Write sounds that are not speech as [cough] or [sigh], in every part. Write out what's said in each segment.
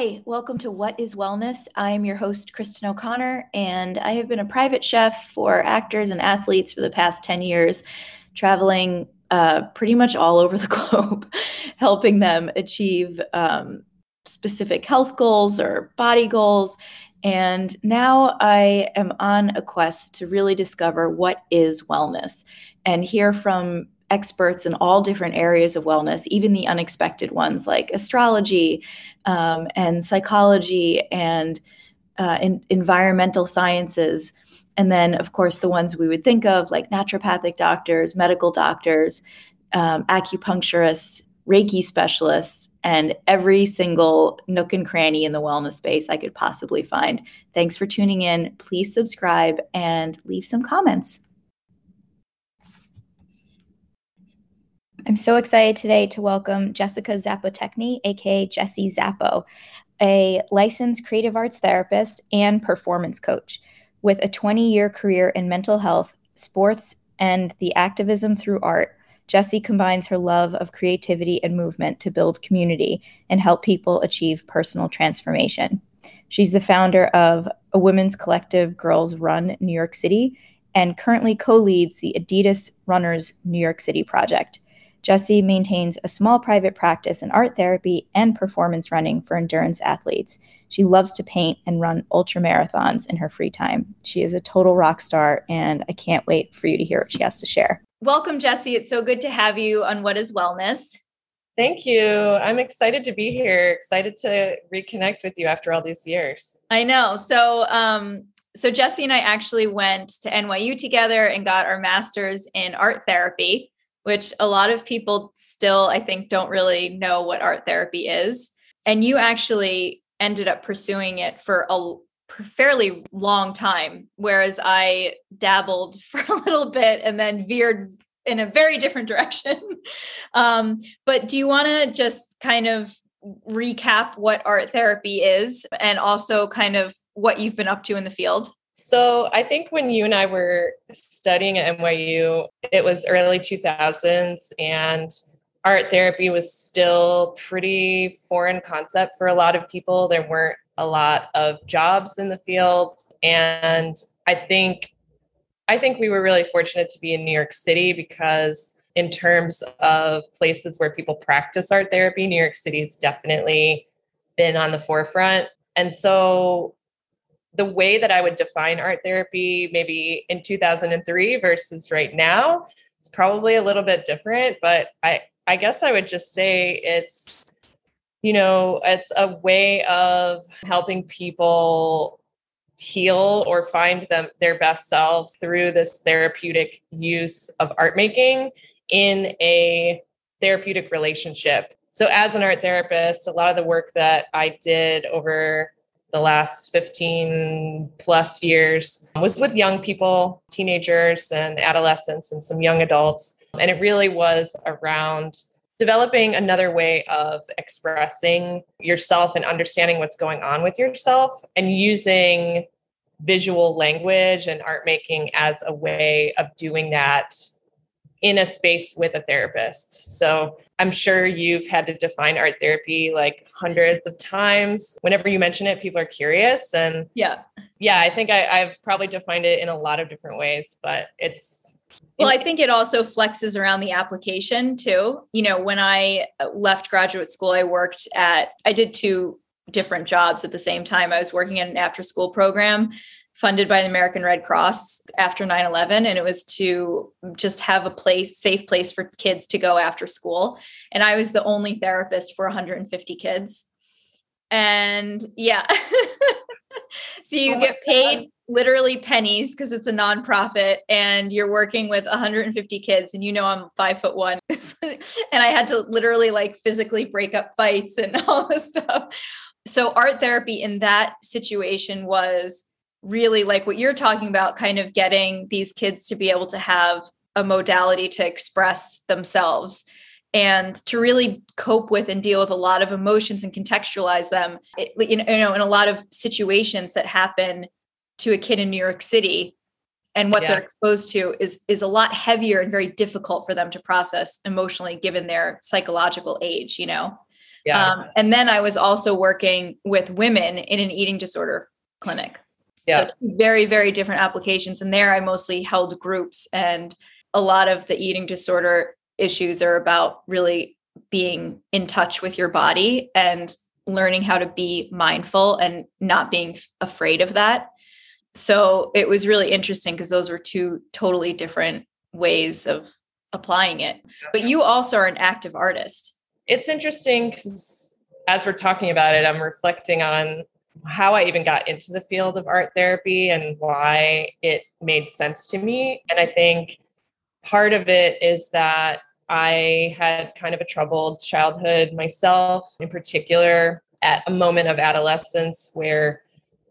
Hi, welcome to What is Wellness. I am your host, Kristen O'Connor, and I have been a private chef for actors and athletes for the past 10 years, traveling uh, pretty much all over the [laughs] globe, helping them achieve um, specific health goals or body goals. And now I am on a quest to really discover what is wellness and hear from experts in all different areas of wellness, even the unexpected ones like astrology um, and psychology and uh, in, environmental sciences. And then, of course, the ones we would think of like naturopathic doctors, medical doctors, um, acupuncturists, Reiki specialists, and every single nook and cranny in the wellness space I could possibly find. Thanks for tuning in. Please subscribe and leave some comments. I'm so excited today to welcome Jessica Zapotechny, aka Jessie Zappo, a licensed creative arts therapist and performance coach with a 20 year career in mental health, sports, and the activism through art. Jessie combines her love of creativity and movement to build community and help people achieve personal transformation. She's the founder of a women's collective, Girls Run New York City, and currently co leads the Adidas Runners New York City project. Jessie maintains a small private practice in art therapy and performance running for endurance athletes. She loves to paint and run ultra marathons in her free time. She is a total rock star, and I can't wait for you to hear what she has to share. Welcome, Jessie. It's so good to have you on What is Wellness. Thank you. I'm excited to be here. Excited to reconnect with you after all these years. I know. So, um, so Jessie and I actually went to NYU together and got our masters in art therapy which a lot of people still, I think, don't really know what art therapy is. And you actually ended up pursuing it for a fairly long time, whereas I dabbled [laughs] for a little bit and then veered in a very different [laughs] direction. um, but do you want to just kind of recap what art therapy is and also kind of what you've been up to in the field? So I think when you and I were studying at NYU, it was early 2000s and art therapy was still pretty foreign concept for a lot of people. There weren't a lot of jobs in the field and I think I think we were really fortunate to be in New York City because in terms of places where people practice art therapy, New York City has definitely been on the forefront. And so the way that I would define art therapy maybe in 2003 versus right now, it's probably a little bit different, but I I guess I would just say it's you know, it's a way of helping people heal or find them their best selves through this therapeutic use of art making in a therapeutic relationship. So as an art therapist, a lot of the work that I did over the last 15 plus years um, was with young people, teenagers and adolescents, and some young adults. And it really was around developing another way of expressing yourself and understanding what's going on with yourself and using visual language and art making as a way of doing that in a space with a therapist. So I'm sure you've had to define art therapy like hundreds of times. Whenever you mention it, people are curious. And yeah, yeah, I think I, have probably defined it in a lot of different ways, but it's. Well, I think it also flexes around the application too. You know, when I left graduate school, I worked at, I did two different jobs at the same time. I was working at an after school program funded by the American Red Cross after 9/11 and it was to just have a place safe place for kids to go after school and I was the only therapist for 150 kids. And yeah. [laughs] so you oh get paid God. literally pennies because it's a nonprofit and you're working with 150 kids and you know I'm 5 foot 1 [laughs] and I had to literally like physically break up fights and [laughs] all this stuff. So art therapy in that situation was really like what you're talking about, kind of getting these kids to be able to have a modality to express themselves and to really cope with and deal with a lot of emotions and contextualize them it, you know in a lot of situations that happen to a kid in New York City and what yeah. they're exposed to is is a lot heavier and very difficult for them to process emotionally given their psychological age you know Yeah. Um, and then I was also working with women in an eating disorder clinic. Yeah. So very, very different applications. And there I mostly held groups and a lot of the eating disorder issues are about really being in touch with your body and learning how to be mindful and not being afraid of that. So it was really interesting because those were two totally different ways of applying it. But you also are an active artist. It's interesting because as we're talking about it, I'm reflecting on how I even got into the field of art therapy and why it made sense to me. And I think part of it is that I had kind of a troubled childhood myself, in particular, at a moment of adolescence where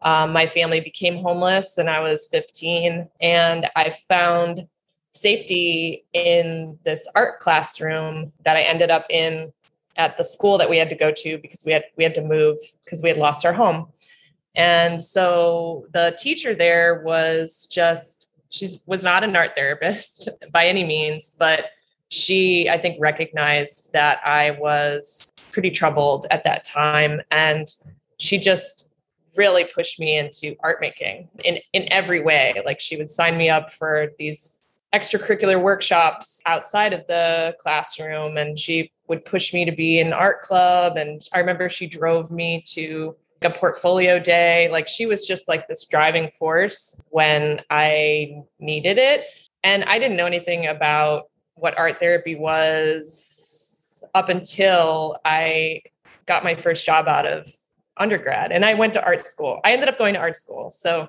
um, my family became homeless and I was 15. And I found safety in this art classroom that I ended up in at the school that we had to go to because we had we had to move because we had lost our home. And so the teacher there was just she was not an art therapist [laughs] by any means, but she I think recognized that I was pretty troubled at that time and she just really pushed me into art making in in every way. Like she would sign me up for these extracurricular workshops outside of the classroom and she would push me to be in art club. And i remember she drove me to a portfolio day. Like she was just like this driving force when i needed it. And i didn't know anything about what art therapy was up until i got my first job out of undergrad. And i went to art school. I ended up going to art school. So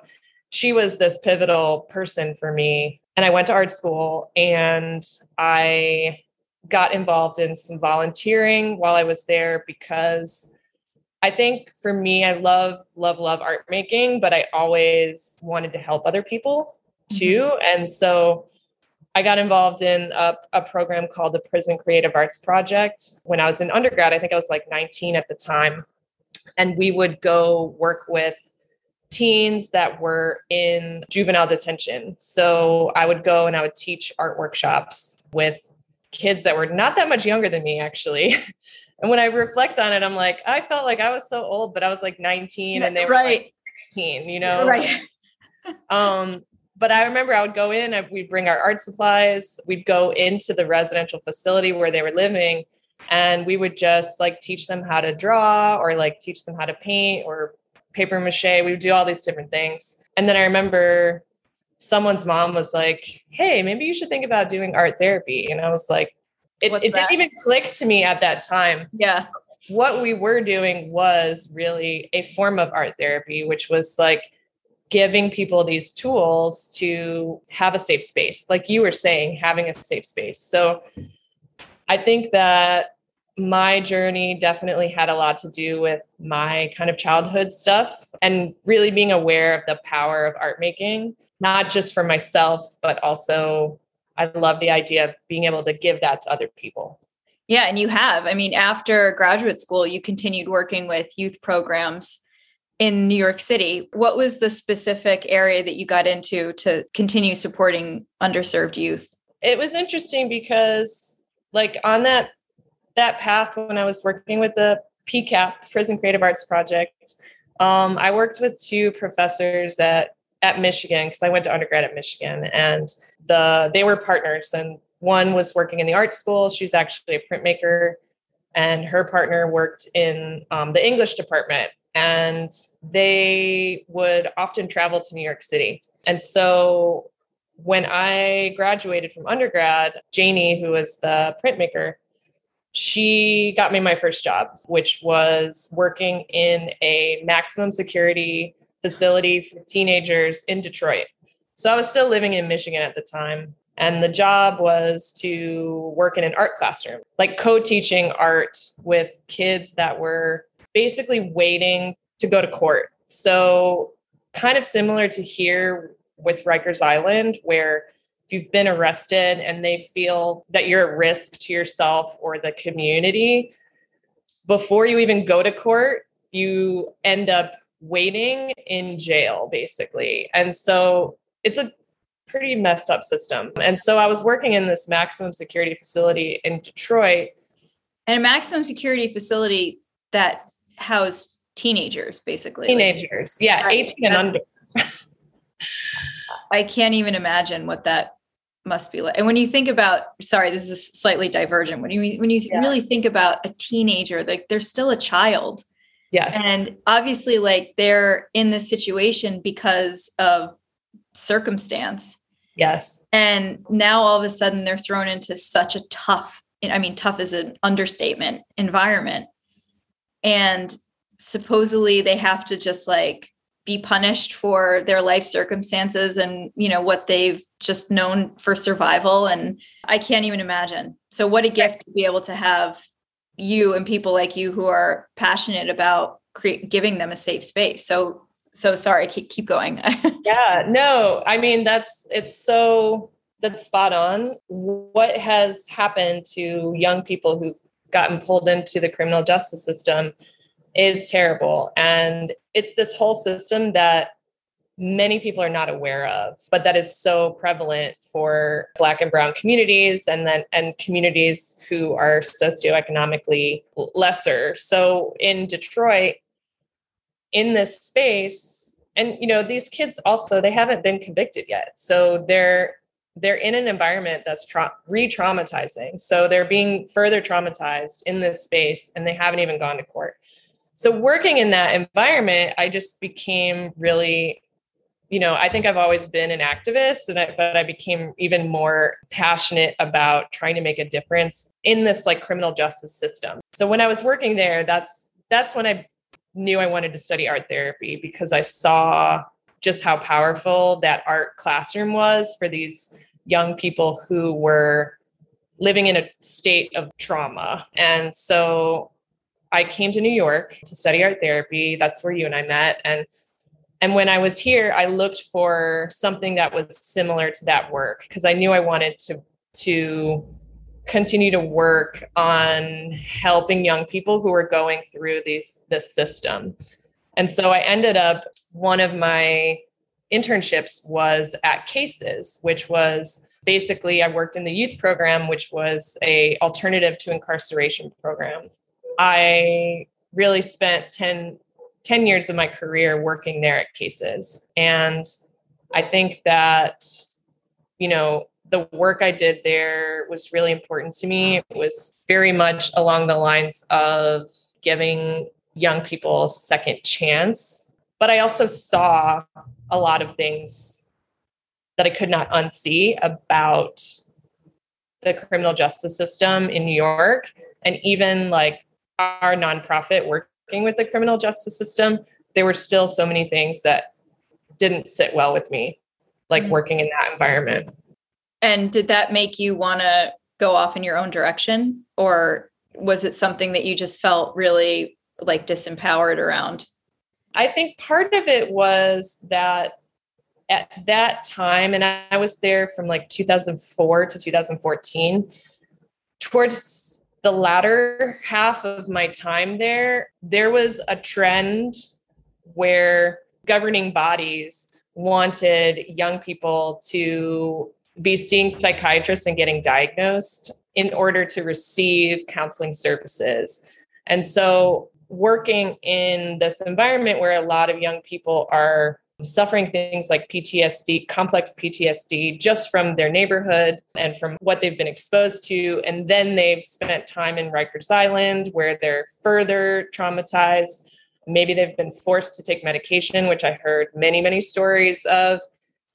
she was this pivotal person for me. And I went to art school and I got involved in some volunteering while I was there because I think for me, I love, love, love art making, but I always wanted to help other people too. Mm-hmm. And so I got involved in a, a, program called the Prison Creative Arts Project when I was in undergrad. I think I was like 19 at the time. And we would go work with teens that were in juvenile detention. So I would go and I would teach art workshops with kids that were not that much younger than me, actually. [laughs] and when I reflect on it, I'm like, I felt like I was so old, but I was like 19 and they were right. like 16, you know? Right. [laughs] um, but I remember I would go in, we'd bring our art supplies, we'd go into the residential facility where they were living, and we would just like teach them how to draw or like teach them how to paint or paper mache. We would do all these different things. And then I remember someone's mom was like, Hey, maybe you should think about doing art therapy. And I was like, it, it didn't even click to me at that time. Yeah. What we were doing was really a form of art therapy, which was like giving people these tools to have a safe space. Like you were saying, having a safe space. So I think that my journey definitely had a lot to do with my kind of childhood stuff and really being aware of the power of art making, not just for myself, but also I love the idea of being able to give that to other people. Yeah, and you have. I mean, after graduate school, you continued working with youth programs in New York City. What was the specific area that you got into to continue supporting underserved youth? It was interesting because, like, on that that path when I was working with the PCAP, Prison Creative Arts Project. Um, I worked with two professors at at Michigan because I went to undergrad at Michigan, and the they were partners. And one was working in the art school; she's actually a printmaker, and her partner worked in um, the English department. And they would often travel to New York City. And so when I graduated from undergrad, Janie, who was the printmaker, she got me my first job, which was working in a maximum security facility for teenagers in Detroit. So I was still living in Michigan at the time. And the job was to work in an art classroom, like co teaching art with kids that were basically waiting to go to court. So, kind of similar to here with Rikers Island, where if you've been arrested and they feel that you're at risk to yourself or the community, before you even go to court, you end up waiting in jail, basically. And so it's a pretty messed up system. And so I was working in this maximum security facility in Detroit. And a maximum security facility that housed teenagers, basically. Teenagers. Like, yeah, right. 18 and under. [laughs] I can't even imagine what that must be like. And when you think about, sorry, this is slightly divergent. When you when you yeah. really think about a teenager, like they're still a child. Yes. And obviously, like they're in this situation because of circumstance. Yes. And now all of a sudden they're thrown into such a tough, I mean, tough is an understatement environment. And supposedly they have to just like be punished for their life circumstances and you know what they've just known for survival and i can't even imagine. So what a gift to be able to have you and people like you who are passionate about cre- giving them a safe space. So so sorry keep, keep going. [laughs] Yeah no i mean that's it's so that's spot on. What has happened to young people who've gotten pulled into the criminal justice system is terrible. And it's this whole system that many people are not aware of but that is so prevalent for black and brown communities and then and communities who are socioeconomically lesser. So in detroit in this space and you know these kids also they haven't been convicted yet. So they're they're in an environment that's tra- re-traumatizing. So they're being further traumatized in this space and they haven't even gone to court so working in that environment i just became really you know, I think I've always been an activist, and I, but I became even more passionate about trying to make a difference in this like criminal justice system. So when I was working there, that's that's when I knew I wanted to study art therapy because I saw just how powerful that art classroom was for these young people who were living in a state of trauma. And so I came to New York to study art therapy. That's where you and I met. And and when I was here, I looked for something that was similar to that work because I knew I wanted to to continue to work on helping young people who were going through these this system. And so I ended up one of my internships was at Cases, which was basically I worked in the youth program, which was a alternative to incarceration program. I really spent 10 10 years of my career working there at cases. And i think that you know the work i did there was really important to me. It was very much along the lines of giving young people a second chance. But i also saw a lot of things that i could not unsee about the criminal justice system in new york. And even like our nonprofit work working with the criminal justice system, there were still so many things that didn't sit well with me, like mm-hmm. working in that environment. And did that make you want to go off in your own direction? Or was it something that you just felt really like disempowered around? I think part of it was that at that time, and I was there from like 2004 to 2014, towards the latter half of my time there, there was a trend where governing bodies wanted young people to be seeing psychiatrists and getting diagnosed in order to receive counseling services. And so, working in this environment where a lot of young people are suffering things like PTSD, complex PTSD, just from their neighborhood and from what they've been exposed to. And then they've spent time in Rikers Island where they're further traumatized. Maybe they've been forced to take medication, which I heard many, many stories of.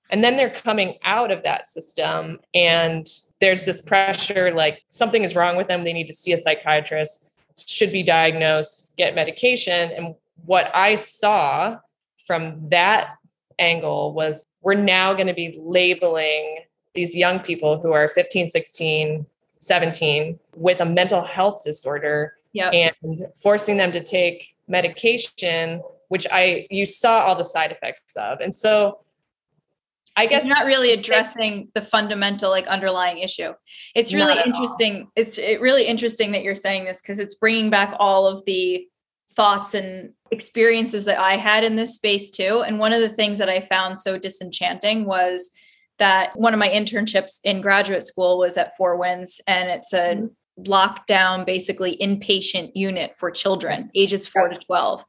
And then they're coming out of that system, and there's this pressure like something is wrong with them. They need to see a psychiatrist, should be diagnosed, get medication. And what I saw from that angle was we're now going to be labeling these young people who are 15, 16, 17 with a mental health disorder yep. and forcing them to take medication, which I you saw all the side effects of. And so I guess You're not really addressing the fundamental like underlying issue. It's really interesting. All. It's it really interesting that you're saying this because it's bringing back all of the thoughts and experiences that I had in this space too. And one of the things that I found so disenchanting was that one of my internships in graduate school was at Four Winds, and it's a mm-hmm. locked down basically inpatient unit for children ages 4 to 12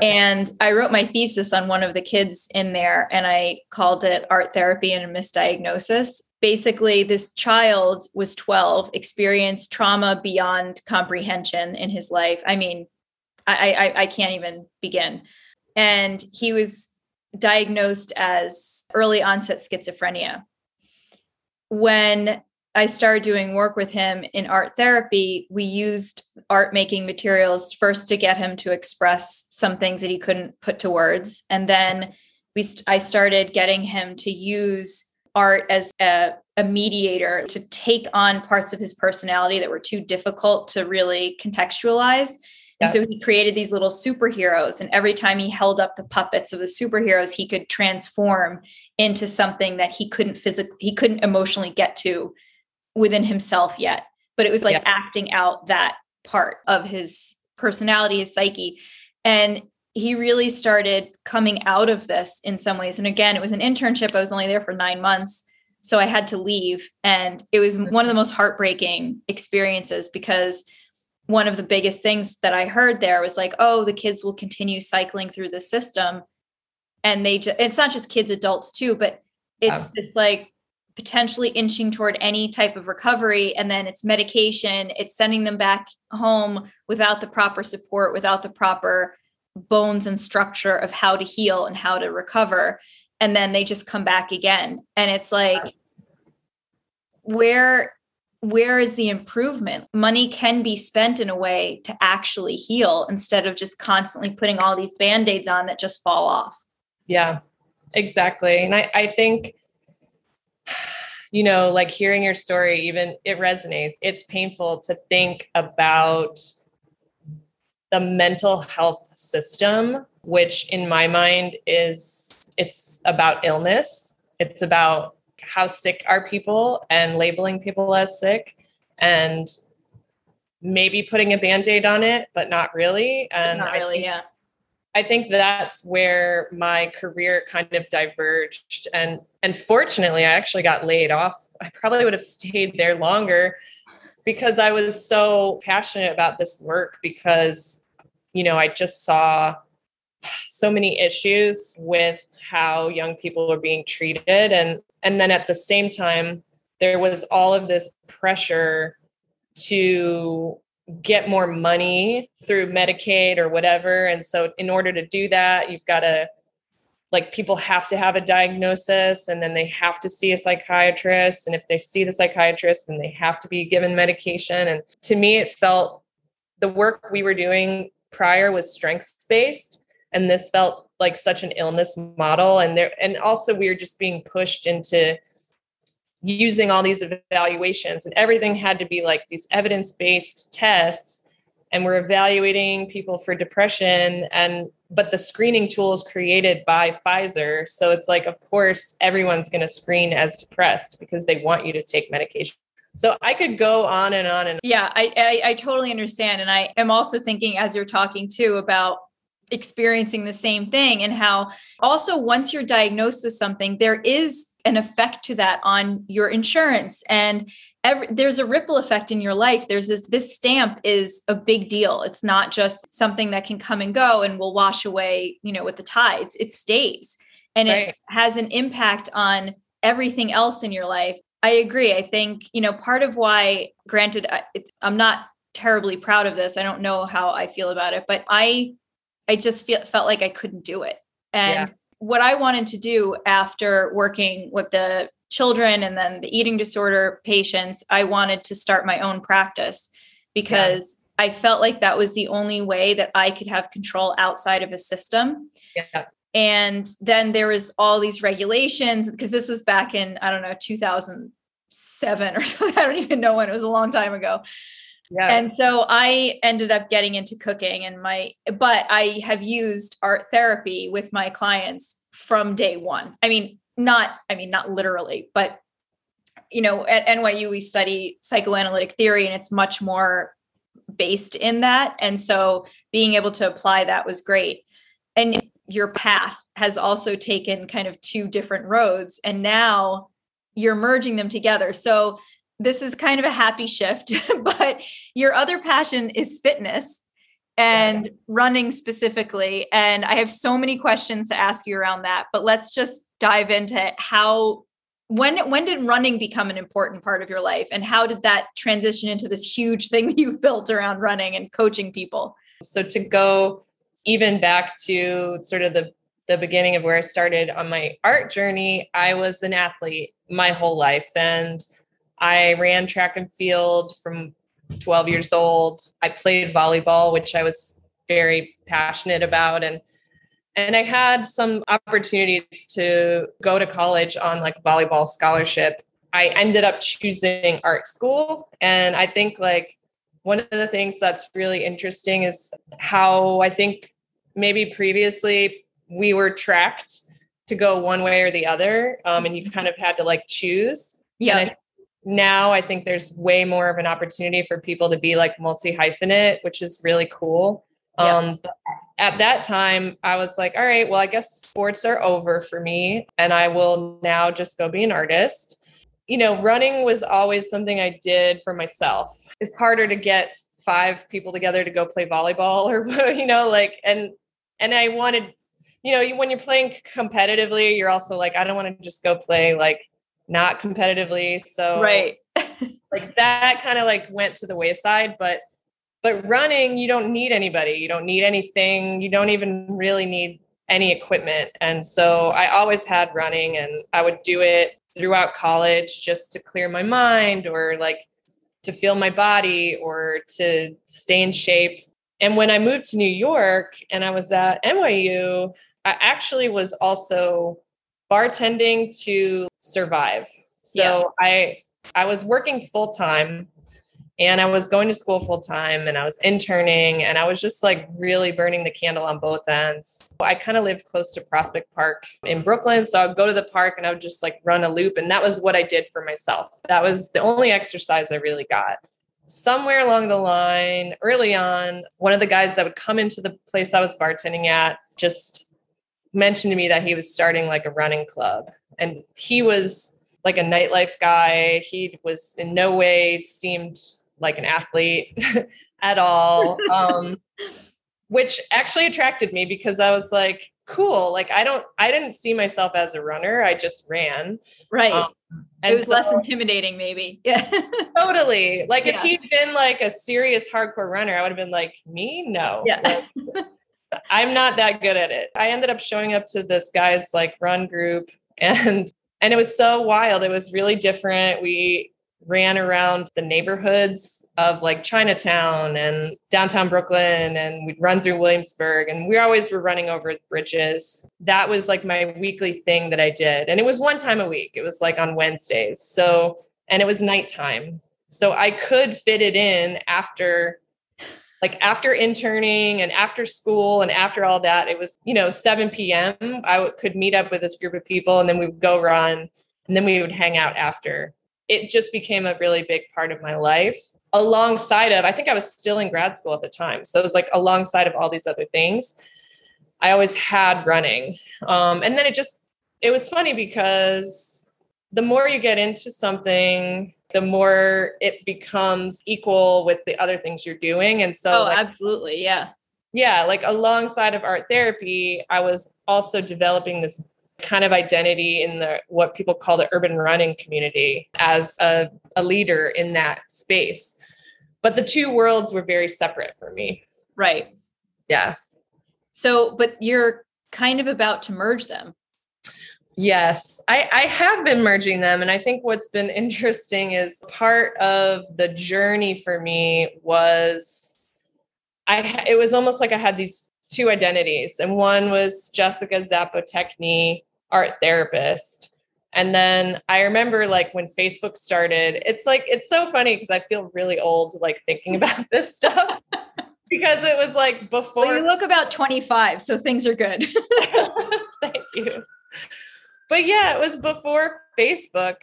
and i wrote my thesis on one of the kids in there and i called it art therapy and a misdiagnosis basically this child was 12 experienced trauma beyond comprehension in his life i mean i i, I can't even begin and he was diagnosed as early onset schizophrenia when I started doing work with him in art therapy, we used art making materials first to get him to express some things that he couldn't put to words. And then we st- I started getting him to use art as a, a mediator to take on parts of his personality that were too difficult to really contextualize. And so he created these little superheroes. And every time he held up the puppets of the superheroes, he could transform into something that he couldn't physically, he couldn't emotionally get to within himself yet, but it was like yeah. acting out that part of his personality, his psyche. And he really started coming out of this in some ways. And again, it was an internship. I was only there for nine months. So I had to leave. And it was one of the mm-hmm. most heartbreaking experiences because one of the biggest things that I heard there was like, oh, the kids will continue cycling through the system. And they just, it's not just kids, adults too, but it's this like potentially inching toward any type of recovery. And then it's medication it's sending them back home without the proper support without the proper bones and structure of how to heal and how to recover. And then they just come back again. And it's like where where is the improvement money can be spent in a way to actually heal instead of just constantly putting all these band-aids on that just fall off yeah exactly and i, I think you know, like hearing your story, even it resonates. It's painful to think about the mental health system, which in my mind is it's about illness. It's about how sick are people and labeling people as sick and maybe putting a band-aid on it, but not really. And not really, I think, yeah. I think that's where my career kind of diverged. And and fortunately, I actually got laid off. I probably would have stayed there longer because I was so passionate about this work because you know, I just saw so many issues with how young people were being treated and and then at the same time there was all of this pressure to get more money through Medicaid or whatever. And so, in order to do that, you've got to, like, people have to have a diagnosis and then they have to see a psychiatrist. And if they see the psychiatrist, then they have to be given medication. And to me, it felt the work we were doing prior was strengths based. And this felt like such an illness model. And there, and also we were just being pushed into using all these evaluations and everything had to be like these evidence-based tests and we're evaluating people for depression and but the screening tool is created by Pfizer. So it's like of course everyone's going to screen as depressed because they want you to take medication. So I could go on and on and yeah I, I, I totally understand. And I am also thinking as you're talking too about experiencing the same thing and how also once you're diagnosed with something there is an effect to that on your insurance. And every, there's a ripple effect in your life. There's this this stamp is a big deal. It's not just something that can come and go and will wash away you know with the tides. It stays and right. it has an impact on everything else in your life. I agree. I think you know part of why granted I, i'm not terribly proud of this. I don't know how i feel about it but i i just feel, felt like i couldn't do it and yeah what I wanted to do after working with the children and then the eating disorder patients, I wanted to start my own practice because yeah. I felt like that was the only way that I could have control outside of a system. Yeah. And then there was all these regulations because this was back in, I don't know, 2007 or [laughs] something. I don't even know when it was a long time ago. And so I ended up getting into cooking and my but I have used art therapy with my clients from day 1. I mean, not I mean not literally, but you know, at NYU we study psychoanalytic theory and it's much more based in that and so being able to apply that was great. And your path has also taken kind of two different roads and now you're merging them together. So this is kind of a happy shift, [laughs] but your other passion is fitness and yes. running specifically. And I have so many questions to ask you around that, but let's just dive into how when when did running become an important part of your life and how did that transition into this huge thing [laughs] that you've built around running and coaching people? So to go even back to sort of the the beginning of where I started on my art journey, I was an athlete my whole life and I ran track and field from 12 years old. I played volleyball, which I was very passionate about and and I had some opportunities to go to college on like volleyball scholarship. I ended up choosing art school and I think like one of the things that's really interesting is how I think maybe previously we were tracked to go one way or the other um, and you kind of had to like choose. Yeah now I think there's way more of an opportunity for people to be like multi hyphenate, which is really cool. Yeah. Um, at that time, I was like, all right, well, I guess sports are over for me, and I will now just go be an artist. You know, running was always something I did for myself. It's harder to get five people together to go play volleyball or [laughs] you know like and and I wanted you know when you're playing competitively you're also like I don't want to just go play like not competitively. So right. [laughs] like that kind of like went to the wayside. But but running, you don't need anybody. You don't need anything. You don't even really need any equipment. And so I always had running and I would do it throughout college just to clear my mind or like to feel my body or to stay in shape. And when I moved to New York and I was at NYU, I actually was also bartending to survive. So yeah. I I was working full time and I was going to school full time and I was interning and I was just like really burning the candle on both ends. I kind of lived close to Prospect Park in Brooklyn. So I would go to the park and I would just like run a loop. And that was what I did for myself. That was the only exercise I really got. Somewhere along the line, early on, one of the guys that would come into the place I was bartending at just mentioned to me that he was starting like a running club and he was like a nightlife guy. He was in no way seemed like an athlete [laughs] at all [laughs] um, which actually attracted me because i was like cool like i don't i didn't see myself as a runner i just ran. Right. Um, it was so, less intimidating maybe. [laughs] Yeah. Totally. Like yeah. if he'd been like a serious hardcore runner i would have been like me? No. Yeah. Like, I'm not that good at it. I ended up showing up to this guy's like run group [laughs] and and it was so wild. It was really different. We ran around the neighborhoods of like Chinatown and downtown Brooklyn and we'd run through Williamsburg and we always were running over bridges. That was like my weekly thing that I did. And it was one time a week. It was like on Wednesdays. So and it was nighttime. So I could fit it in after like after interning and after school and after all that, it was, you know, 7 p.m. I w- could meet up with this group of people and then we would go run and then we would hang out after. It just became a really big part of my life alongside of, I think I was still in grad school at the time. So it was like alongside of all these other things. I always had running. Um, and then it just, it was funny because the more you get into something, the more it becomes equal with the other things you're doing. And so, oh, like, absolutely. Yeah. Yeah. Like alongside of art therapy, I was also developing this kind of identity in the what people call the urban running community as a, a leader in that space. But the two worlds were very separate for me. Right. Yeah. So, but you're kind of about to merge them. Yes, I, I have been merging them. And I think what's been [laughs] interesting is part of the journey for me was I it was almost like I had these two identities. And one was Jessica Zapotechny, art therapist. And then I remember like when Facebook started, it's like it's so funny because I feel really old like thinking about [laughs] this stuff. because it was like before well, you look about 25 so things are good [laughs] thank you but yeah, it was before Facebook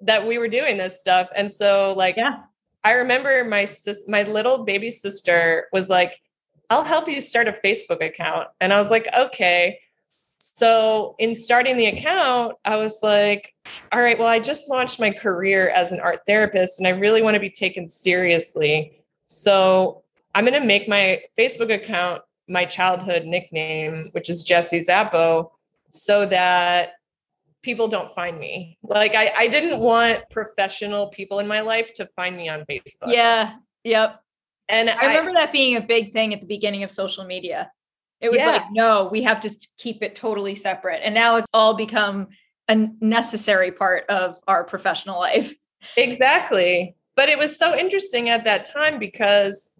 that we were doing this stuff. And so like yeah. I remember my sis my little baby sister was like, I'll help you start a Facebook account. And I was like, okay. So, in starting the account, I was like, all right, well, I just launched my career as an art therapist and I really want to be taken seriously. So, I'm going to make my Facebook account my childhood nickname, which is Jessie Zappo, so that people don't find me. Like I, I didn't want professional people in my life to find me on Facebook. Yeah. Yep. And I remember I, that being a big thing at the beginning of social media. It was yeah. like, no, we have to keep it totally separate. And now it's all become a necessary part of our professional life. Exactly. But it was so interesting at that time because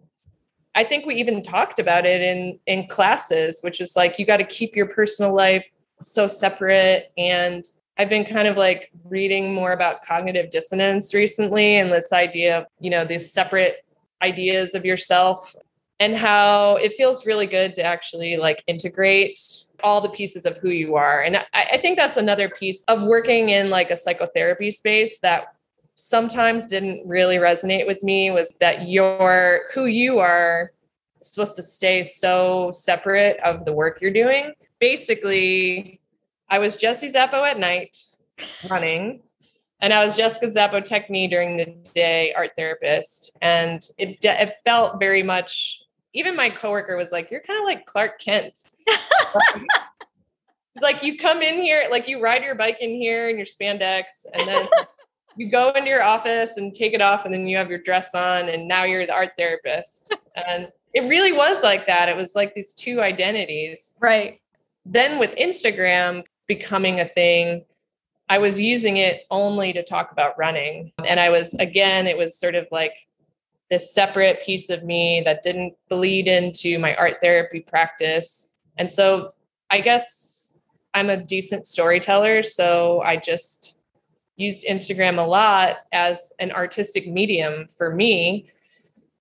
I think we even talked about it in in classes, which is like you got to keep your personal life so separate and I've been kind of like reading more about cognitive dissonance recently and this idea of, you know, these separate ideas of yourself and how it feels really good to actually like integrate all the pieces of who you are. And I, I think that's another piece of working in like a psychotherapy space that sometimes didn't really resonate with me was that your who you are supposed to stay so separate of the work you're doing. Basically, I was Jessie Zappo at night running, and I was Jessica Zapotechny during the day, art therapist. And it, it felt very much, even my coworker was like, You're kind of like Clark Kent. [laughs] it's like you come in here, like you ride your bike in here in your spandex, and then [laughs] you go into your office and take it off and then you have your dress on and now you're the art therapist and it really was like that it was like these two identities right then with instagram becoming a thing i was using it only to talk about running and i was again it was sort of like this separate piece of me that didn't bleed into my art therapy practice and so i guess i'm a decent storyteller so i just used Instagram a lot as an artistic medium for me.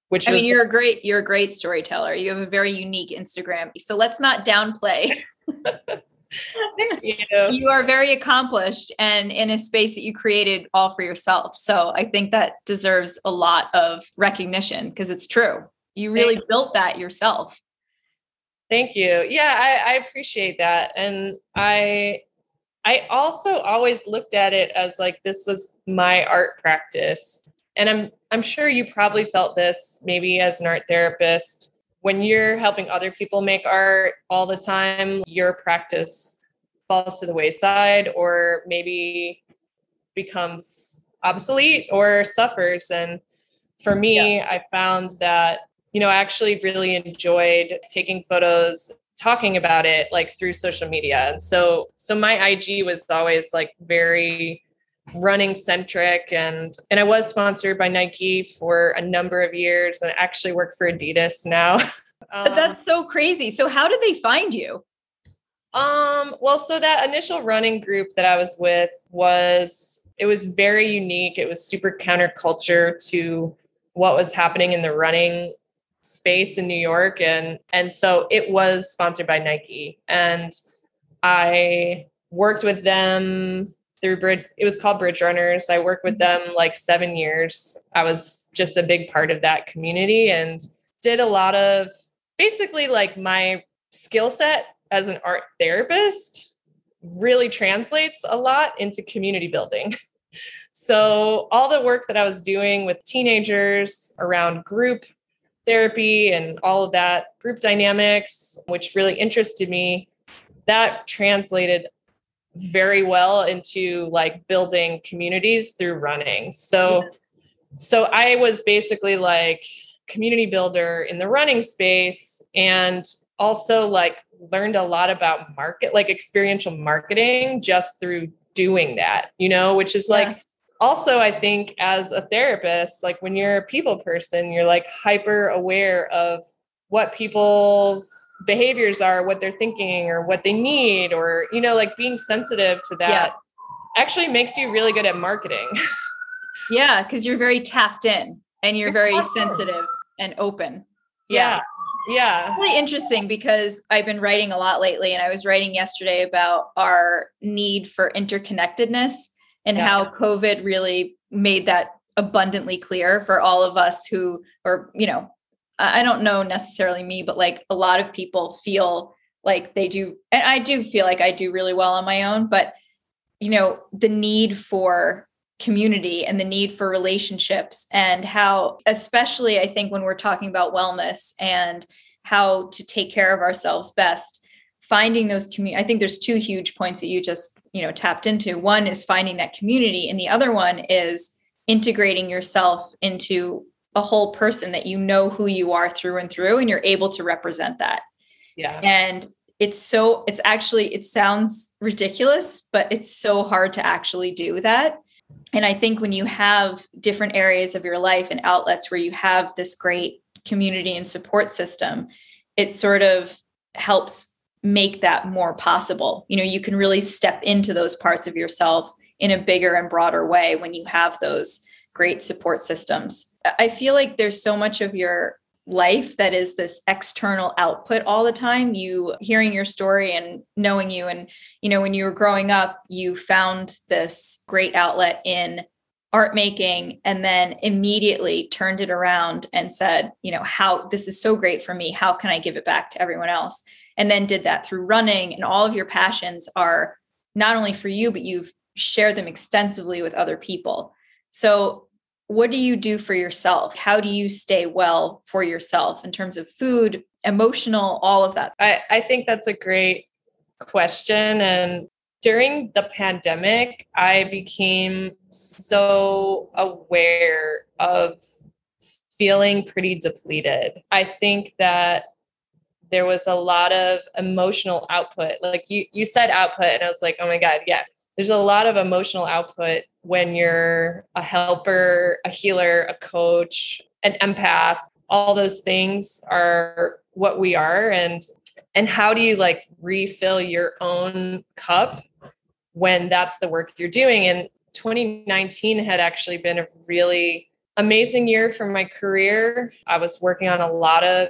Which I mean, you're a great you're a great storyteller. You have a very unique Instagram. So let's not downplay. [laughs] you. [laughs] you are very accomplished and in a space that you created all for yourself. So I think that deserves a lot of recognition because it's true. You really Thank built that yourself. Thank you. Yeah, I, I appreciate that. And I I also always looked at it as like this was my art practice. And I'm I'm sure you probably felt this maybe as an art therapist when you're helping other people make art all the time, your practice falls to the wayside or maybe becomes obsolete or suffers and for me, yeah. I found that you know, I actually really enjoyed taking photos talking about it like through social media. And so so my IG was always like very running centric and and I was sponsored by Nike for a number of years and I actually work for Adidas now. [laughs] um, That's so crazy. So how did they find you? Um well so that initial running group that I was with was it was very unique. It was super counterculture to what was happening in the running space in New York and and so it was sponsored by Nike and I worked with them through Bridge it was called Bridge Runners. I worked with them mm-hmm. like 7 years. I was just a big part of that community and did a lot of basically like my skill set as an art therapist really translates a lot into community building. [laughs] So, all the work that I was doing with teenagers around group therapy and all of that group dynamics, which really interested me, that translated very well into like building communities through running. So so I was basically like community builder in the running space and also like learned a lot about market like experiential marketing just through doing that, you know, which is yeah. like also i think as a therapist like when you're a people person you're like hyper aware of what people's behaviors are what they're thinking or what they need or you know like being sensitive to that yeah. actually makes you really good at marketing [laughs] yeah because you're very tapped in and you're very sensitive and open yeah. yeah. yeah really interesting because i've been writing a lot lately and i was writing yesterday about our need for interconnectedness and yeah. how COVID really made that abundantly clear for all of us who, or, you know, I don't know necessarily me, but like a lot of people feel like they do and I do feel like I do really well on my own, but you know, the need for community and the need for relationships and how especially I think when we're talking about wellness and how to take care of ourselves best, finding those community I think there's two huge points that you just, you know, tapped into. One is finding that community and the other one is integrating yourself into a whole person that you know who you are through and through and you're able to represent that. Yeah. And it's so it's actually it sounds ridiculous but it's so hard to actually do that. And i think when you have different areas of your life and outlets where you have this great community and support system it sort of helps make that more possible. You know you can really step into those parts of yourself in a bigger and broader way when you have those great support systems. I feel like there's so much of your life that is this external output all the time you hearing your story and knowing you. And you know when you were growing up you found this great outlet in art making and then immediately turned it around and said you know how this is so great for me. How can i give it back to everyone else? And then did that through running. And all of your passions are not only for you but you've shared them extensively with other people. So, what do you do for yourself? How do you stay well for yourself in terms of food, emotional, all of that? I, I think that's a great question. And during the pandemic, I became so aware of feeling pretty depleted. I think that there was a lot of emotional output. Like you you said output and I was like, "Oh my god, yes." There's a lot of emotional output when you're a helper, a healer, a coach, an empath. All those things are what we are and and how do you like refill your own cup when that's the work you're doing and 2019 had actually been a really amazing year for my career. I was working on a lot of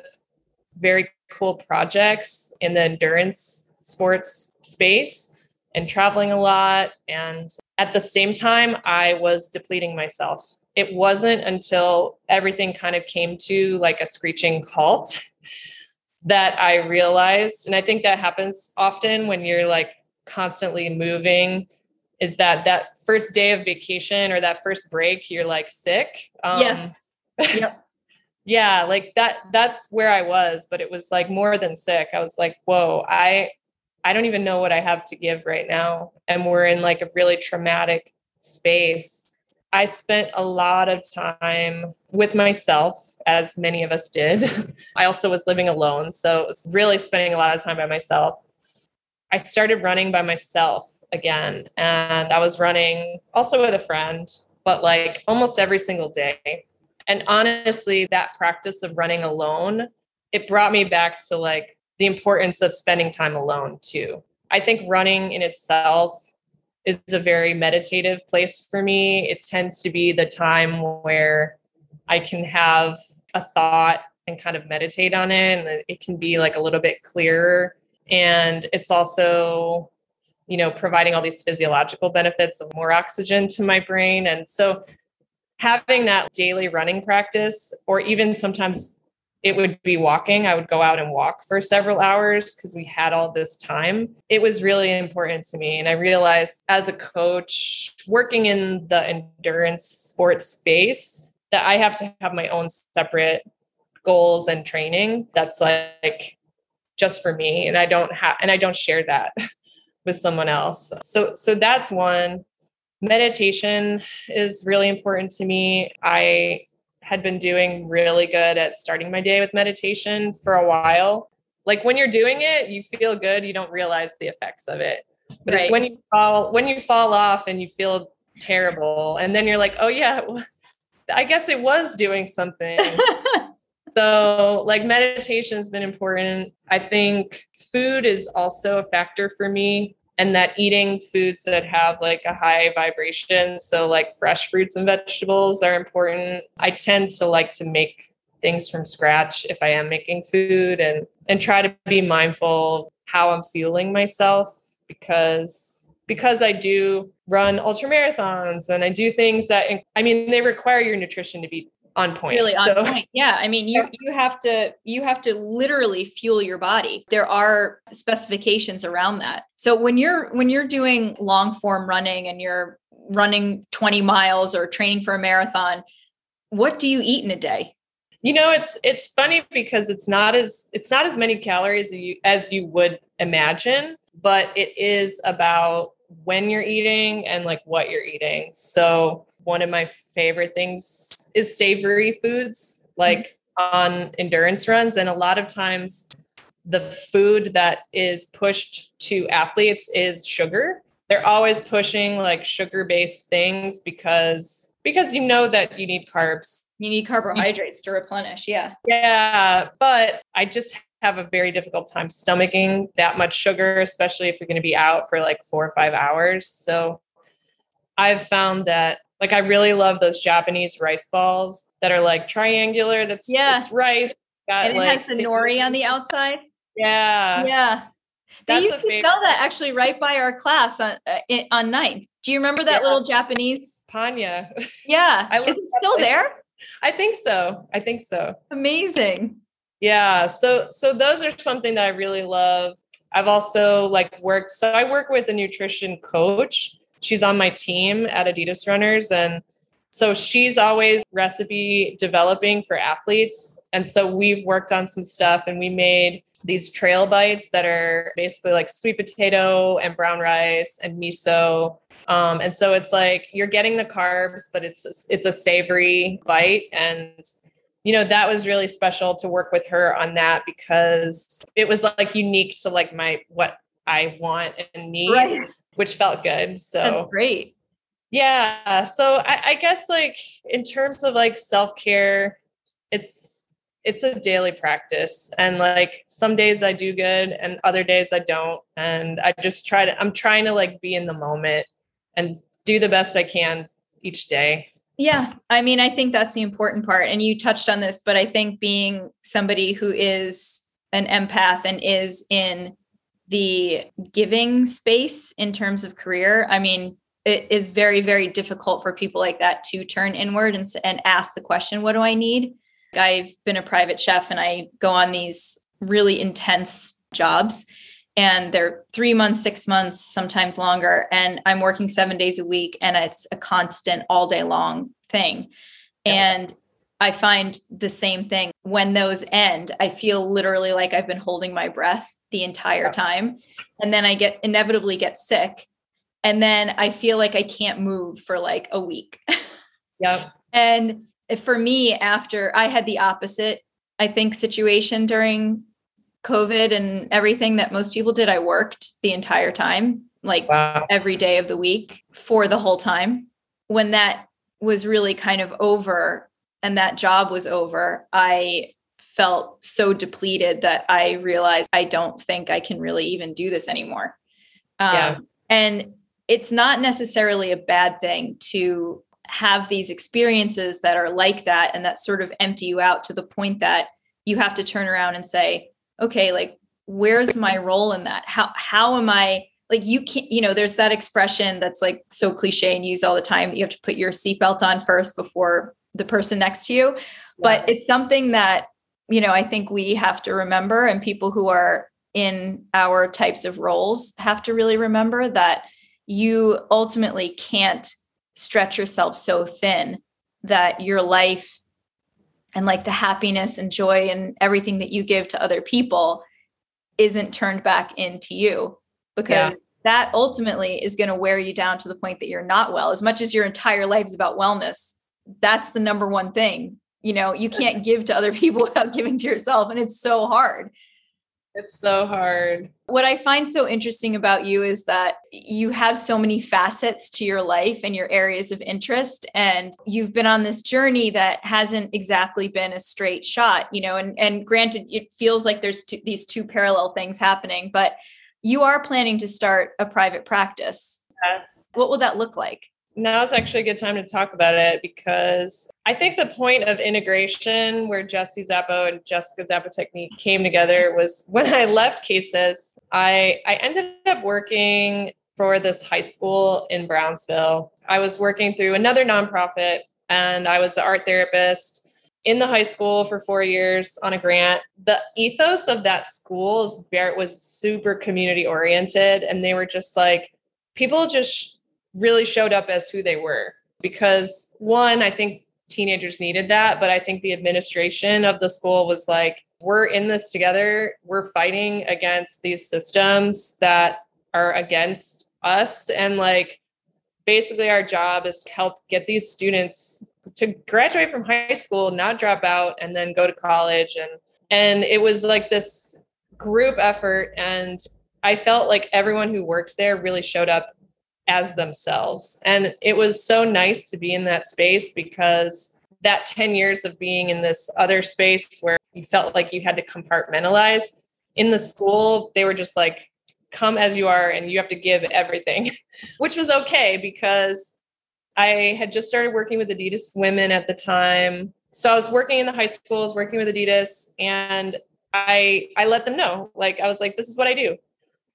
very cool projects in the endurance sports space and traveling a lot. And at the same time, I was depleting myself. It wasn't until everything kind of came to like a screeching halt [laughs] that I realized, and I think that happens often when you're like constantly moving, is that that first day of vacation or that first break, you're like sick. Um, yes. [laughs] Yep. yeah, like that. That's where I was, but it was like more than sick. I was like, whoa, I I don't even know what I have to give right now. And we're in like a really traumatic space. I spent a lot of time with myself, as many of us did. [laughs] I also was living alone. So it was really spending a lot of time by myself. I started running by myself again. And I was running also with a friend, but like almost every single day. And honestly, that practice of running alone, it brought me back to like the importance of spending time alone too. I think running in itself is a very meditative place for me. It tends to be the time where I can have a thought and kind of meditate on it and it can be like a little bit clearer and it's also you know providing all these physiological benefits of more oxygen to my brain and so having that daily running practice or even sometimes it would be walking. I would go out and walk for several hours because we had all this time. It was really important to me. And I realized as a coach working in the endurance sports space that I have to have my own separate goals and training that's like just for me and I don't have and I don't share that [laughs] with someone else. So so that's one meditation is really important to me. I had been doing really good at starting my day with meditation for a while. Like when you're doing it, you feel good, you don't realize the effects of it. But right. it's when you fall when you fall off and you feel terrible and then you're like, "Oh yeah, [laughs] I guess it was doing something." [laughs] so, like meditation's been important. I think food is also a factor for me and that eating foods that have like a high vibration so like fresh fruits and vegetables are important. I tend to like to make things from scratch if i am making food and and try to be mindful how i'm fueling myself because because i do run ultra marathons and i do things that i mean they require your nutrition to be on point. Really on So- [laughs] point. Yeah. I mean, you you have to you have to literally fuel your body. There are specifications around that. So when you're when you're doing long form running and you're running 20 miles or training for a marathon, what do you eat in a day? You know, it's it's funny because it's not as it's not as many calories as you, as you would imagine, but it is about when you're eating and like what you're eating. So one of my favorite things is savory foods, like on endurance runs, and a lot of times the food that is pushed to athletes is sugar. They're always pushing like sugar-based things because because you know that you need carbs You need carbohydrates to replenish. Yeah. yeah, but I just have a very difficult time stomaching that much sugar, especially if you're going to be out for like four or five hours. So I've found that like I really love those Japanese rice balls that are like triangular. That's Yeah. it's rice. Got, And it like, has the nori on the outside. Yeah. yeah. They That's used to sell that actually right by our class on uh, on ninth. Do you remember that Yeah. little Japanese? Panya. Yeah. [laughs] I Is it still place. there? I think so. I think so. Amazing. Yeah. So so those are something that I really love. I've also like worked so I work with a nutrition coach. She's on my team at Adidas Runners and so she's always recipe developing for athletes. And so we've worked on some stuff and we made these trail bites that are basically like sweet potato and brown rice and miso. Um, and so it's like you're getting the carbs, but it's it's a savory bite and you know that was really special to work with her on that because it was like unique to like my what i want and need Right. Which felt good so That's great. yeah so I, I guess like in terms of like self-care it's it's a daily practice and like some days i do good and other days i don't and i just try to i'm trying to like be in the moment and do the best i can each day Yeah. I mean, I think that's the important part. And you touched on this, but I think being somebody who is an empath and is in the giving space in terms of career, I mean, it is very, very difficult for people like that to turn inward and, and ask the question, What do I need? I've been a private chef and I go on these really intense jobs and they're three months, six months, sometimes longer. And I'm working seven days a week and it's a constant all day long thing. Yeah. And I find the same thing when those end, I feel literally like I've been holding my breath the entire time. And then I get inevitably get sick. And then I feel like I can't move for like a week. [laughs] yep And for me, after I had the opposite, I think, situation during COVID and everything that most people did, I worked the entire time, like wow every day of the week for the whole time. When that was really kind of over and that job was over, I felt so depleted that I realized I don't think I can really even do this anymore. Um, Yeah. And it's not necessarily a bad thing to have these experiences that are like that and that sort of empty you out to the point that you have to turn around and say, okay, like, where's my role in that? How, how am I? like you can't you know there's that expression that's like so cliche and used all the time that you have to put your seatbelt on first before the person next to you. But it's something that you know i think we have to remember and people who are in our types of roles have to really remember that you ultimately can't stretch yourself so thin that your life and like the happiness and joy and everything that you give to other people isn't turned back into you. Because Yeah. that ultimately is going to wear you down to the point that you're not well. As much as your entire life is about wellness that's the number one thing you know you can't give to other [laughs] people without giving to yourself and it's so hard it's so hard what I find so interesting about you is that you have so many facets to your life and your areas of interest. And you've been on this journey that hasn't exactly been a straight shot, you know, and, and granted, it feels like there's two, these two parallel things happening, but you are planning to start a private practice. Yes. What will that look like? Now is actually a good time to talk about it because I think the point of integration where Jessie Zappo and Jessica Zapotechny came together was when I left Cases, I, I ended up working for this high school in Brownsville. I was working through another nonprofit and I was an art therapist in the high school for four years on a grant. The ethos of that school was super community oriented. And they were just like, people just really showed up as who they were. Because one, I think teenagers needed that, but I think the administration of the school was like, we're in this together. We're fighting against these systems that are against us. And like, basically, our job is to help get these students to graduate from high school, not drop out, and then go to college. And and it was like this group effort. And I felt like everyone who worked there really showed up as themselves. And it was so nice to be in that space because that 10 years of being in this other space where you felt like you had to compartmentalize in the school, they were just like, come as you are and you have to give everything, [laughs] which was okay because I had just started working with Adidas women at the time. So I was working in the high schools, working with Adidas, and I I let them know. Like I was like, this is what I do.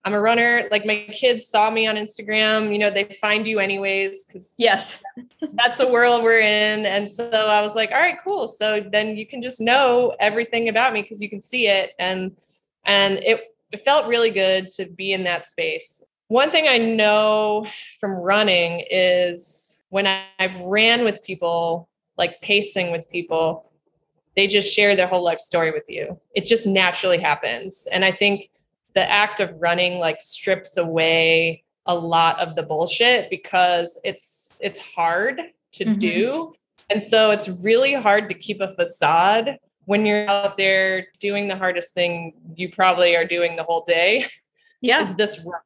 I'm a runner. Like my kids saw me on Instagram, you know, they find you anyways because yes, that's the world we're in. And so I was like, all right, cool. So then you can just know everything about me because you can see it. And and it, it felt really good to be in that space. One thing I know from running is when I've ran with people, like pacing with people, they just share their whole life story with you. It just naturally happens. And I think the act of running like strips away a lot of the bullshit because it's it's hard to mm-hmm. do. And so it's really hard to keep a facade when you're out there doing the hardest thing you probably are doing the whole day [laughs] yeah. is this run.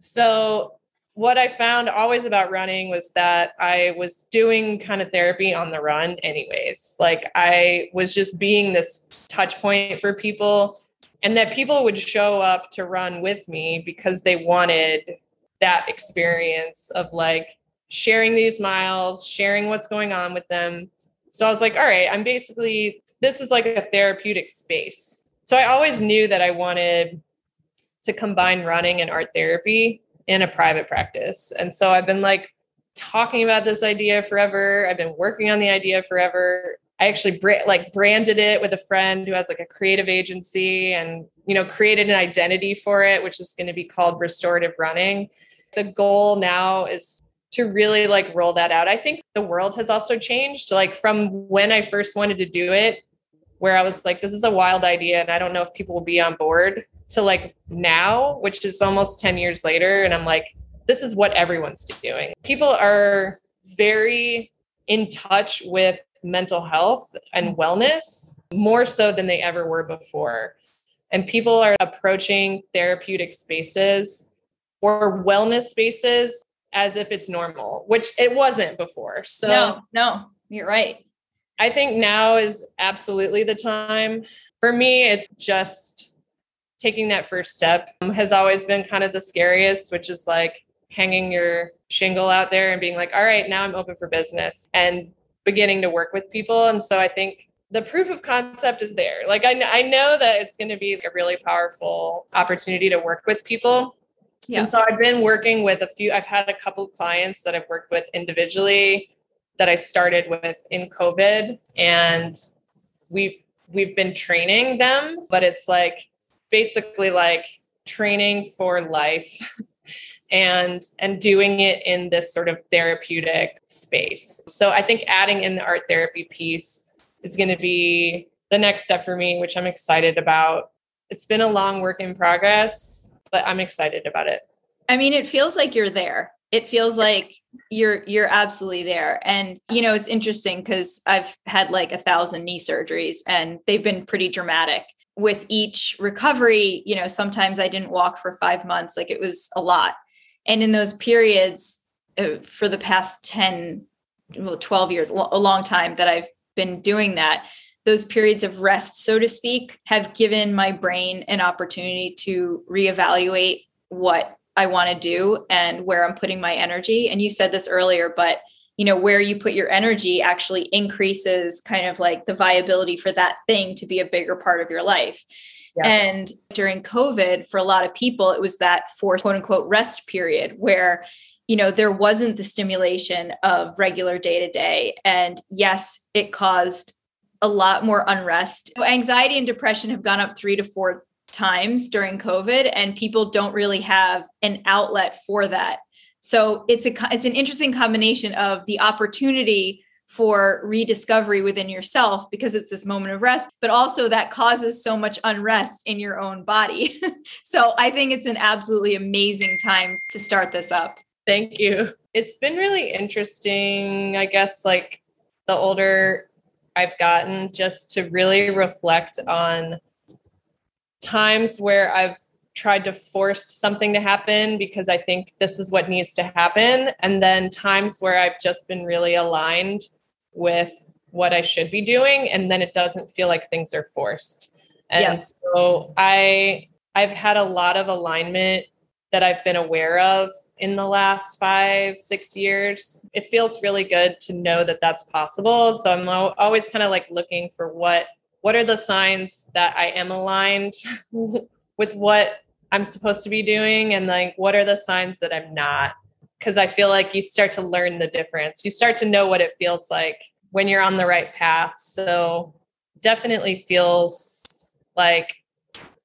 So what i found always about running was that i was doing kind of therapy on the run anyways. Like i was just being this touch point for people and that people would show up to run with me because they wanted that experience of like sharing these miles, sharing what's going on with them. So I was like, all right, I'm basically, this is like a therapeutic space. So I always knew that I wanted to combine running and art therapy in a private practice. And so I've been like talking about this idea forever. I've been working on the idea forever. I actually like branded it with a friend who has like a creative agency and you know created an identity for it which is going to be called restorative running. The goal now is to really like roll that out. I think the world has also changed like from when I first wanted to do it where I was like this is a wild idea and I don't know if people will be on board to like now which is almost 10 years later and I'm like this is what everyone's doing. People are very in touch with mental health and mm. wellness more so than they ever were before. And people are approaching therapeutic spaces or wellness spaces as if it's normal, which it wasn't before. So, no, no, you're right. I think now is absolutely the time. For me, it's just taking that first step um, has always been kind of the scariest, which is like hanging your shingle out there and being like, all right, now I'm open for business. And beginning to work with people. And so I think the proof of concept is there. Like I, I know that it's going to be a really powerful opportunity to work with people. Yeah. And so I've been working with a few, I've had a couple of clients that I've worked with individually that I started with in COVID and we've we've been training them, but it's like basically like training for life. [laughs] and and doing it in this sort of therapeutic space. So I think adding in the art therapy piece is going to be the next step for me, which I'm excited about. It's been a long work in progress, but I'm excited about it. I mean, it feels like you're there. It feels like you're you're absolutely there. And you know, it's interesting cuz I've had like a thousand knee surgeries and they've been pretty dramatic with each recovery, you know, sometimes I didn't walk for 5 months, like it was a lot and in those periods uh, for the past 10 well 12 years a long time that i've been doing that those periods of rest so to speak have given my brain an opportunity to reevaluate what i want to do and where i'm putting my energy. And you said this earlier but you know where you put your energy actually increases kind of like the viability for that thing to be a bigger part of your life yeah. And during COVID, for a lot of people, it was that forced quote unquote rest period where, you know, there wasn't the stimulation of regular day to day. And yes, it caused a lot more unrest. so Anxiety and depression have gone up three to four times during COVID, and people don't really have an outlet for that. So it's a it's an interesting combination of the opportunity for rediscovery within yourself because it's this moment of rest, but also that causes so much unrest in your own body. [laughs] so I think it's an absolutely amazing time to start this up. Thank you. It's been really interesting, I guess, like the older I've gotten, just to really reflect on times where I've tried to force something to happen because I think this is what needs to happen. And then times where I've just been really aligned with what I should be doing and then it doesn't feel like things are forced. And yes. so I I've had a lot of alignment that I've been aware of in the last 5 6 years. It feels really good to know that that's possible. So I'm always kind of like looking for what what are the signs that I am aligned [laughs] with what I'm supposed to be doing and like what are the signs that I'm not because I feel like you start to learn the difference. You start to know what it feels like when you're on the right path. So definitely feels like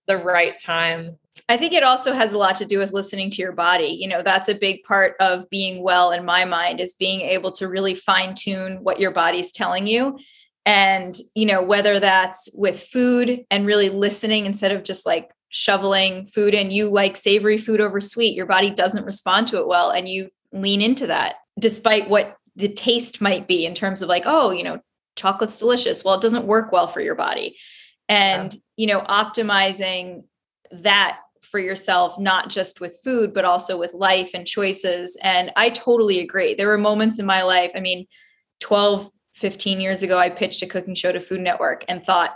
the right time. I think it also has a lot to do with listening to your body. You know, that's a big part of being well in my mind is being able to really fine tune what your body's telling you. And, you know, whether that's with food and really listening instead of just like shoveling food in, you like savory food over sweet, your body doesn't respond to it well. And you lean into that despite what the taste might be in terms of like, oh, you know, chocolate's delicious. Well, it doesn't work well for your body. And, yeah. you know, optimizing that for yourself, not just with food, but also with life and choices. And I totally agree. There were moments in my life, I mean, 12, 15 years ago, I pitched a cooking show to Food Network and thought,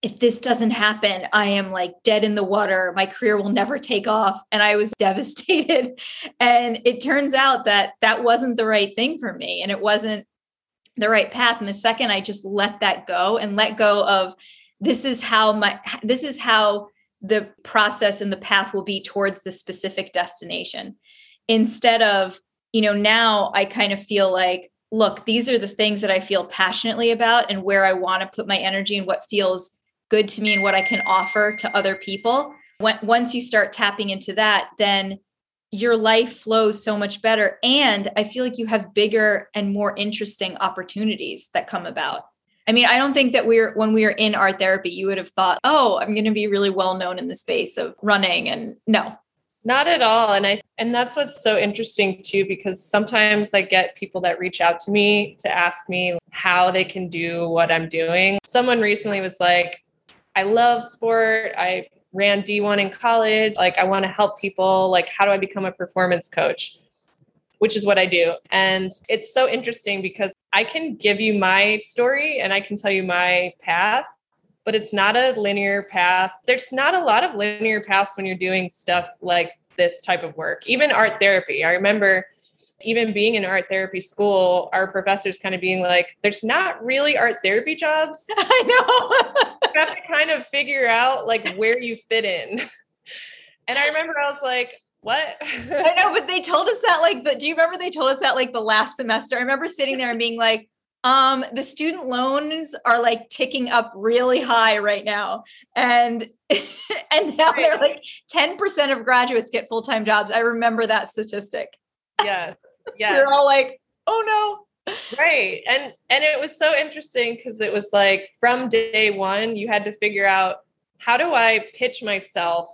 if this doesn't happen, I am like dead in the water. My career will never take off. And I was [laughs] devastated. And it turns out that that wasn't the right thing for me. And it wasn't the right path. And the second I just let that go and let go of this is how my, this is how the process and the path will be towards the specific destination. Instead of, you know, now I kind of feel like, look, these are the things that I feel passionately about and where I want to put my energy and what feels good to me and what I can offer to other people. When, once you start tapping into that, then your life flows so much better. And I feel like you have bigger and more interesting opportunities that come about. I mean, I don't think that we're when we were in art therapy, you would have thought, oh, I'm going to be really well known in the space of running. And no, not at all. And I and that's what's so interesting too, because sometimes I get people that reach out to me to ask me how they can do what I'm doing. Someone recently was like, I love sport. I ran D1 in college. Like, I want to help people. Like, how do I become a performance coach? Which is what I do. And it's so interesting because I can give you my story and I can tell you my path, but it's not a linear path. There's not a lot of linear paths when you're doing stuff like this type of work, even art therapy. I remember even being in art therapy school, our professors kind of being like, there's not really art therapy jobs. [laughs] I know. [laughs] you have to kind of figure out like where you fit in. And I remember I was like, what? I know, but they told us that like the do you remember they told us that like the last semester? I remember sitting there and being like, um, the student loans are like ticking up really high right now. And [laughs] and now they're like 10% of graduates get full-time jobs. I remember that statistic. Yeah yeah they're all like oh no right and and it was so interesting because it was like from day one you had to figure out how do i pitch myself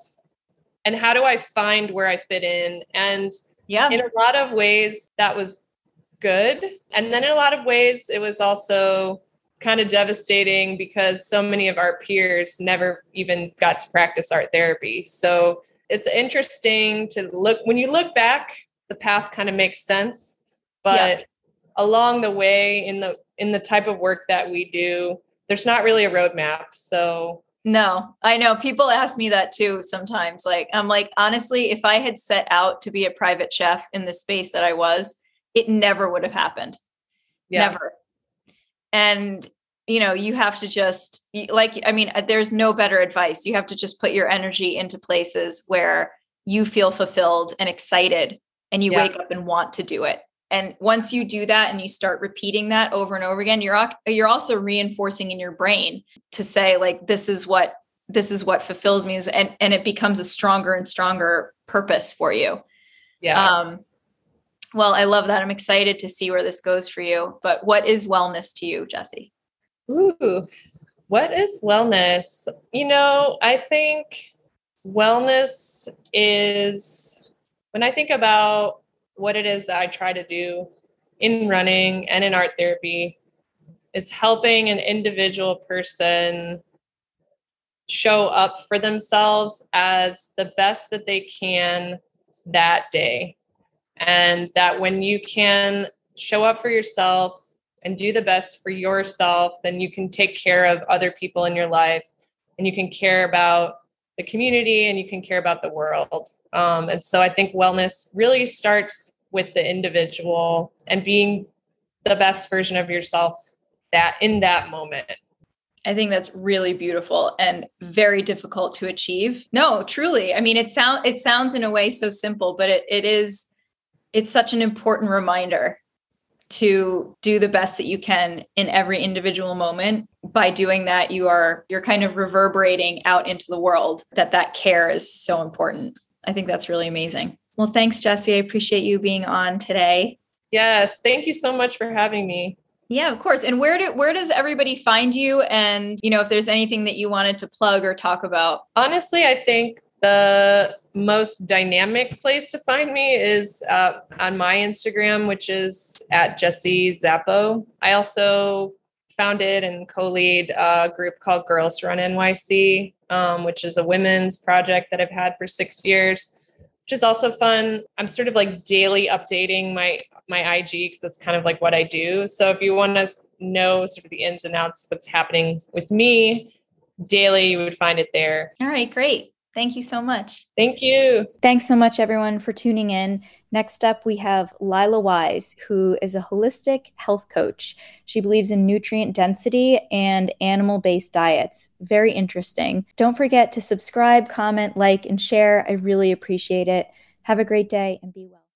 and how do i find where i fit in? And yeah. in a lot of ways that was good and then in a lot of ways it was also kind of devastating because so many of our peers never even got to practice art therapy. So it's interesting to look when you look back the path kind of makes sense but yeah. Along the way in the in the type of work that we do there's not really a roadmap so. No i know people ask me that too sometimes like i'm like honestly if i had set out to be a private chef in the space that i was it never would have happened. Yeah. never. And you know you have to just like i mean there's no better advice. You have to just put your energy into places where you feel fulfilled and excited and you yeah. wake up and want to do it And once you do that and you start repeating that over and over again, you're you're also reinforcing in your brain to say like this is what this is what fulfills me and and it becomes a stronger and stronger purpose for you. Yeah. Um well, I love that. I'm excited to see where this goes for you. But what is wellness to you, Jessie? Ooh, what is wellness? You know, I think wellness is when I think about what it is that I try to do in running and in art therapy, it's helping an individual person show up for themselves as the best that they can that day. And that when you can show up for yourself and do the best for yourself, then you can take care of other people in your life and you can care about the community and you can care about the world. Um, and so I think wellness really starts with the individual and being the best version of yourself that in that moment. I think that's really beautiful and very difficult to achieve. No, truly. I mean, it sound it sounds in a way so simple, but it it is it's such an important reminder to do the best that you can in every individual moment. By doing that you are you're kind of reverberating out into the world that that care is so important. I think that's really amazing. Well thanks jessie. I appreciate you being on today. Yes thank you so much for having me. Yeah of course. And where do where does everybody find you? And you know if there's anything that you wanted to plug or talk about. Honestly i think the most dynamic place to find me is uh, on my Instagram, which is at Jessie Zappo. I also founded and co-lead a group called Girls Run NYC, um, which is a women's project that I've had for six years, which is also fun. I'm sort of like daily updating my my IG because that's kind of like what I do. So if you want to know sort of the ins and outs of what's happening with me daily, you would find it there. All right, great. Thank you so much. Thank you. Thanks so much, everyone, for tuning in. Next up, we have Lila Wise, who is a holistic health coach. She believes in nutrient density and animal based diets. Very interesting. Don't forget to subscribe, comment, like, and share. I really appreciate it. Have a great day and be well.